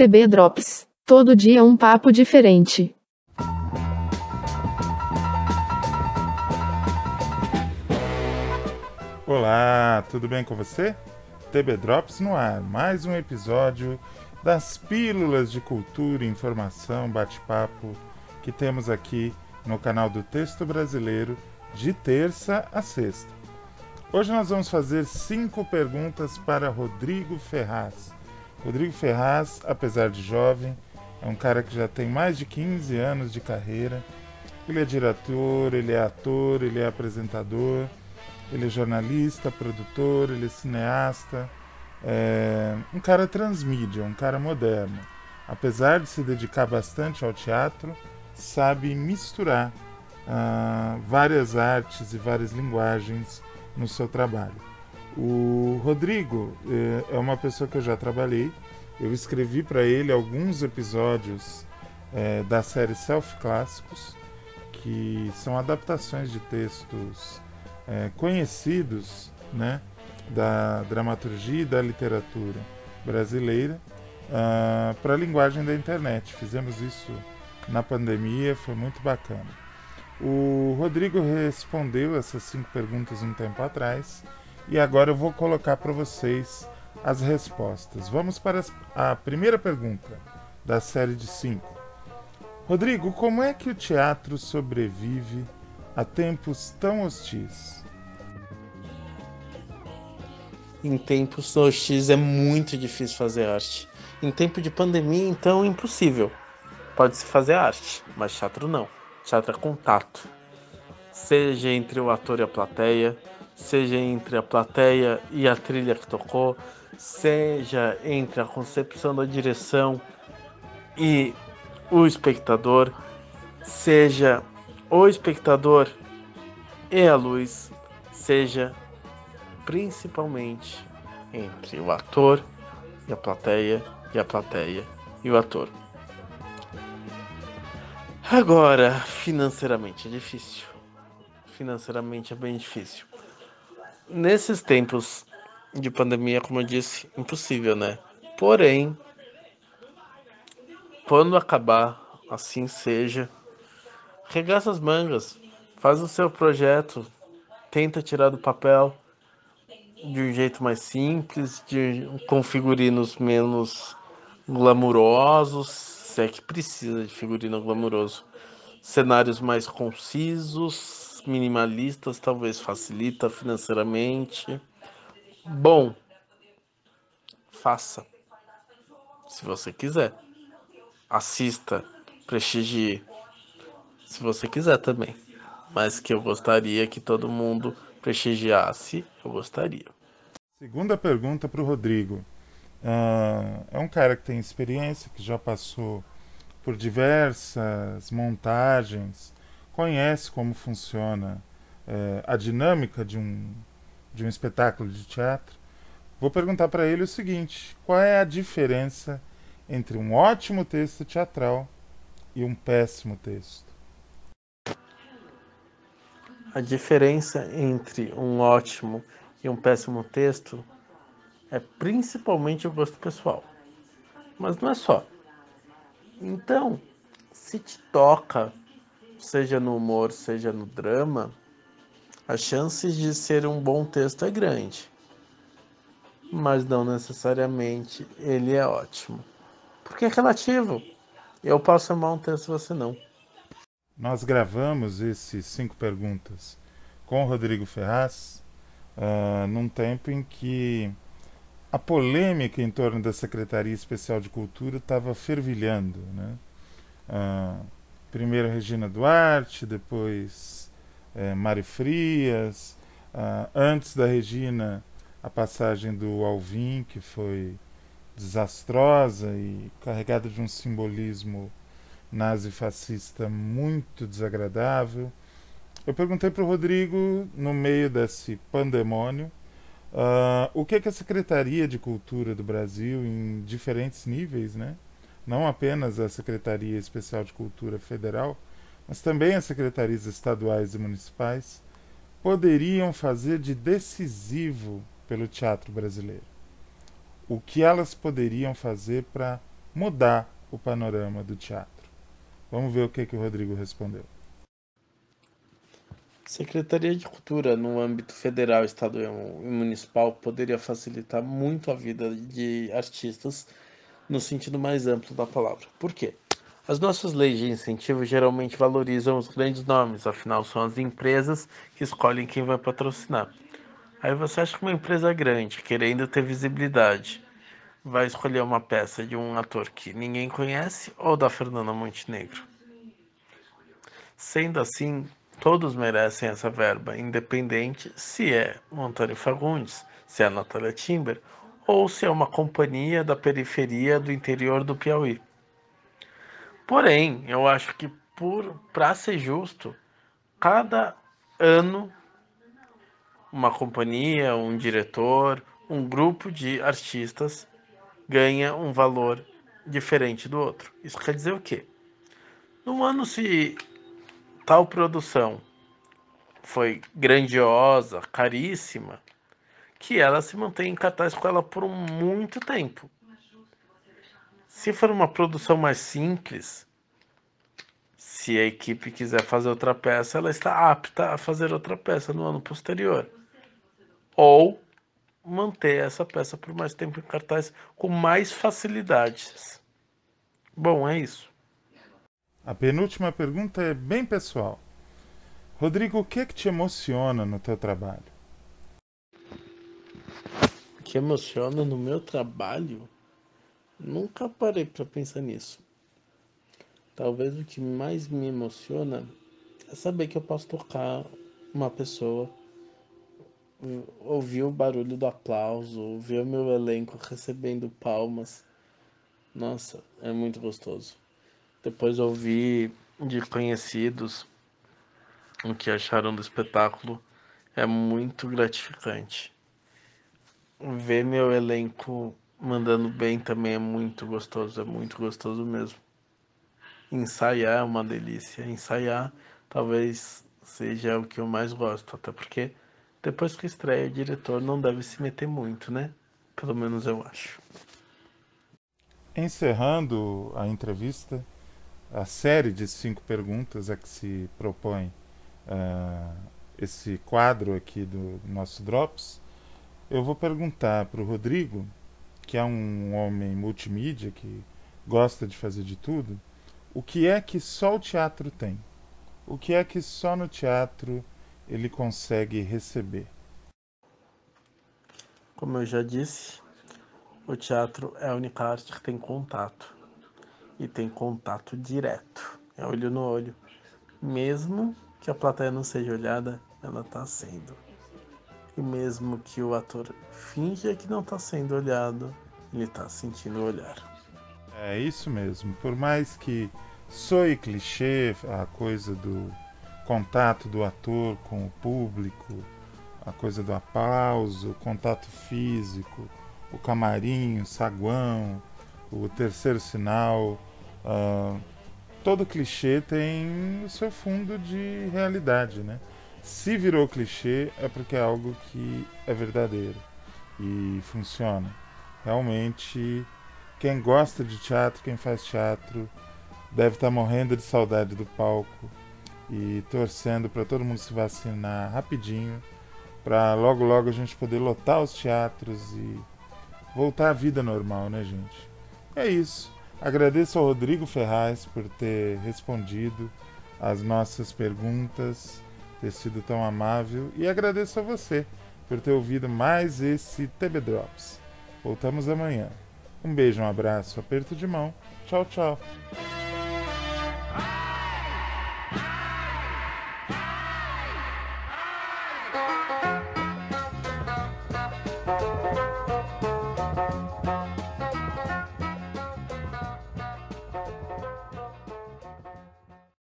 TB Drops. Todo dia um papo diferente. Olá, tudo bem com você? TB Drops no ar, mais um episódio das pílulas de cultura, informação, bate-papo que temos aqui no canal do Texto Brasileiro de terça a sexta. Hoje nós vamos fazer cinco perguntas para Rodrigo Ferraz. Rodrigo Ferraz, apesar de jovem, é um cara que já tem mais de 15 anos de carreira. Ele é diretor, ele é ator, ele é apresentador, ele é jornalista, produtor, ele é cineasta. É um cara transmídia, um cara moderno. Apesar de se dedicar bastante ao teatro, sabe misturar uh, várias artes e várias linguagens no seu trabalho. O Rodrigo eh, é uma pessoa que eu já trabalhei. Eu escrevi para ele alguns episódios eh, da série Self Clássicos, que são adaptações de textos eh, conhecidos né, da dramaturgia e da literatura brasileira uh, para a linguagem da internet. Fizemos isso na pandemia, foi muito bacana. O Rodrigo respondeu essas cinco perguntas um tempo atrás e agora eu vou colocar para vocês as respostas. Vamos para a primeira pergunta da série de cinco. Rodrigo, como é que o teatro sobrevive a tempos tão hostis? Em tempos hostis é muito difícil fazer arte. Em tempo de pandemia, então, impossível. Pode-se fazer arte, mas teatro não. Teatro é contato. Seja entre o ator e a plateia, seja entre a plateia e a trilha que tocou, seja entre a concepção da direção e o espectador, seja o espectador e a luz, seja principalmente entre o ator e a plateia e a plateia e o ator. Agora, financeiramente é difícil. Financeiramente é bem difícil. Nesses tempos de pandemia, como eu disse, impossível, né? Porém, quando acabar, assim seja, regaça as mangas, faz o seu projeto, tenta tirar do papel de um jeito mais simples, de, com figurinos menos glamurosos, se é que precisa de figurino glamouroso. Cenários mais concisos, minimalistas, talvez facilita financeiramente. Bom, faça. Se você quiser. Assista, prestigie. Se você quiser também. Mas que eu gostaria que todo mundo prestigiasse, eu gostaria. Segunda pergunta para o Rodrigo. Uh, é um cara que tem experiência, que já passou por diversas montagens, conhece como funciona uh, a dinâmica de um, de um espetáculo de teatro. Vou perguntar para ele o seguinte: qual é a diferença entre um ótimo texto teatral e um péssimo texto? A diferença entre um ótimo e um péssimo texto é principalmente o gosto pessoal. Mas não é só. Então, se te toca, seja no humor, seja no drama, as chances de ser um bom texto é grande. Mas não necessariamente ele é ótimo. Porque é relativo. Eu posso amar um texto, você não. Nós gravamos esses cinco perguntas com o Rodrigo Ferraz uh, num tempo em que a polêmica em torno da Secretaria Especial de Cultura estava fervilhando. Né? Ah, primeiro Regina Duarte, depois é, Mari Frias, ah, antes da Regina a passagem do Alvim, que foi desastrosa e carregada de um simbolismo nazi-fascista muito desagradável. Eu perguntei para o Rodrigo, no meio desse pandemônio, Uh, o que, é que a Secretaria de Cultura do Brasil, em diferentes níveis, né? Não apenas a Secretaria Especial de Cultura Federal, mas também as secretarias estaduais e municipais, poderiam fazer de decisivo pelo teatro brasileiro? O que elas poderiam fazer para mudar o panorama do teatro? Vamos ver o que, que o Rodrigo respondeu. Secretaria de Cultura, no âmbito federal, estadual e municipal, poderia facilitar muito a vida de artistas no sentido mais amplo da palavra. Por quê? As nossas leis de incentivo geralmente valorizam os grandes nomes, afinal são as empresas que escolhem quem vai patrocinar. Aí você acha que uma empresa grande, querendo ter visibilidade, vai escolher uma peça de um ator que ninguém conhece ou da Fernanda Montenegro? Sendo assim, todos merecem essa verba, independente se é o Antônio Fagundes, se é a Natália Timber ou se é uma companhia da periferia do interior do Piauí. Porém, eu acho que por para ser justo, cada ano uma companhia, um diretor, um grupo de artistas ganha um valor diferente do outro. Isso quer dizer o quê? No ano se tal produção foi grandiosa, caríssima, que ela se mantém em cartaz com ela por muito tempo. Se for uma produção mais simples, se a equipe quiser fazer outra peça, ela está apta a fazer outra peça no ano posterior. Ou manter essa peça por mais tempo em cartaz com mais facilidades. Bom, é isso. A penúltima pergunta é bem pessoal. Rodrigo, o que, é que te emociona no teu trabalho? Que emociona no meu trabalho? Nunca parei para pensar nisso. Talvez o que mais me emociona é saber que eu posso tocar uma pessoa, ouvir o barulho do aplauso, ouvir o meu elenco recebendo palmas. Nossa, é muito gostoso. Depois ouvir de conhecidos o que acharam do espetáculo é muito gratificante. Ver meu elenco mandando bem também é muito gostoso, é muito gostoso mesmo. Ensaiar é uma delícia. Ensaiar talvez seja o que eu mais gosto, até porque depois que estreia, o diretor não deve se meter muito, né? Pelo menos eu acho. Encerrando a entrevista, a série de cinco perguntas a que se propõe uh, esse quadro aqui do nosso Drops, eu vou perguntar para o Rodrigo que é um homem multimídia, que gosta de fazer de tudo, o que é que só o teatro tem? O que é que só no teatro ele consegue receber? Como eu já disse, o teatro é a única arte que tem contato. E tem contato direto. É olho no olho. Mesmo que a plateia não seja olhada, ela está sendo. E mesmo que o ator finja que não está sendo olhado, ele está sentindo o olhar. É isso mesmo. Por mais que soe clichê a coisa do contato do ator com o público, a coisa do aplauso, o contato físico, o camarim, o saguão, o terceiro sinal. Uh, todo clichê tem o seu fundo de realidade, né? Se virou clichê é porque é algo que é verdadeiro e funciona. Realmente, quem gosta de teatro, quem faz teatro, deve estar morrendo de saudade do palco e torcendo para todo mundo se vacinar rapidinho, para logo logo a gente poder lotar os teatros e voltar à vida normal, né, gente? É isso. Agradeço ao Rodrigo Ferraz por ter respondido as nossas perguntas ter sido tão amável e agradeço a você por ter ouvido mais esse TB Drops. Voltamos amanhã. Um beijo, um abraço, aperto de mão. Tchau, tchau.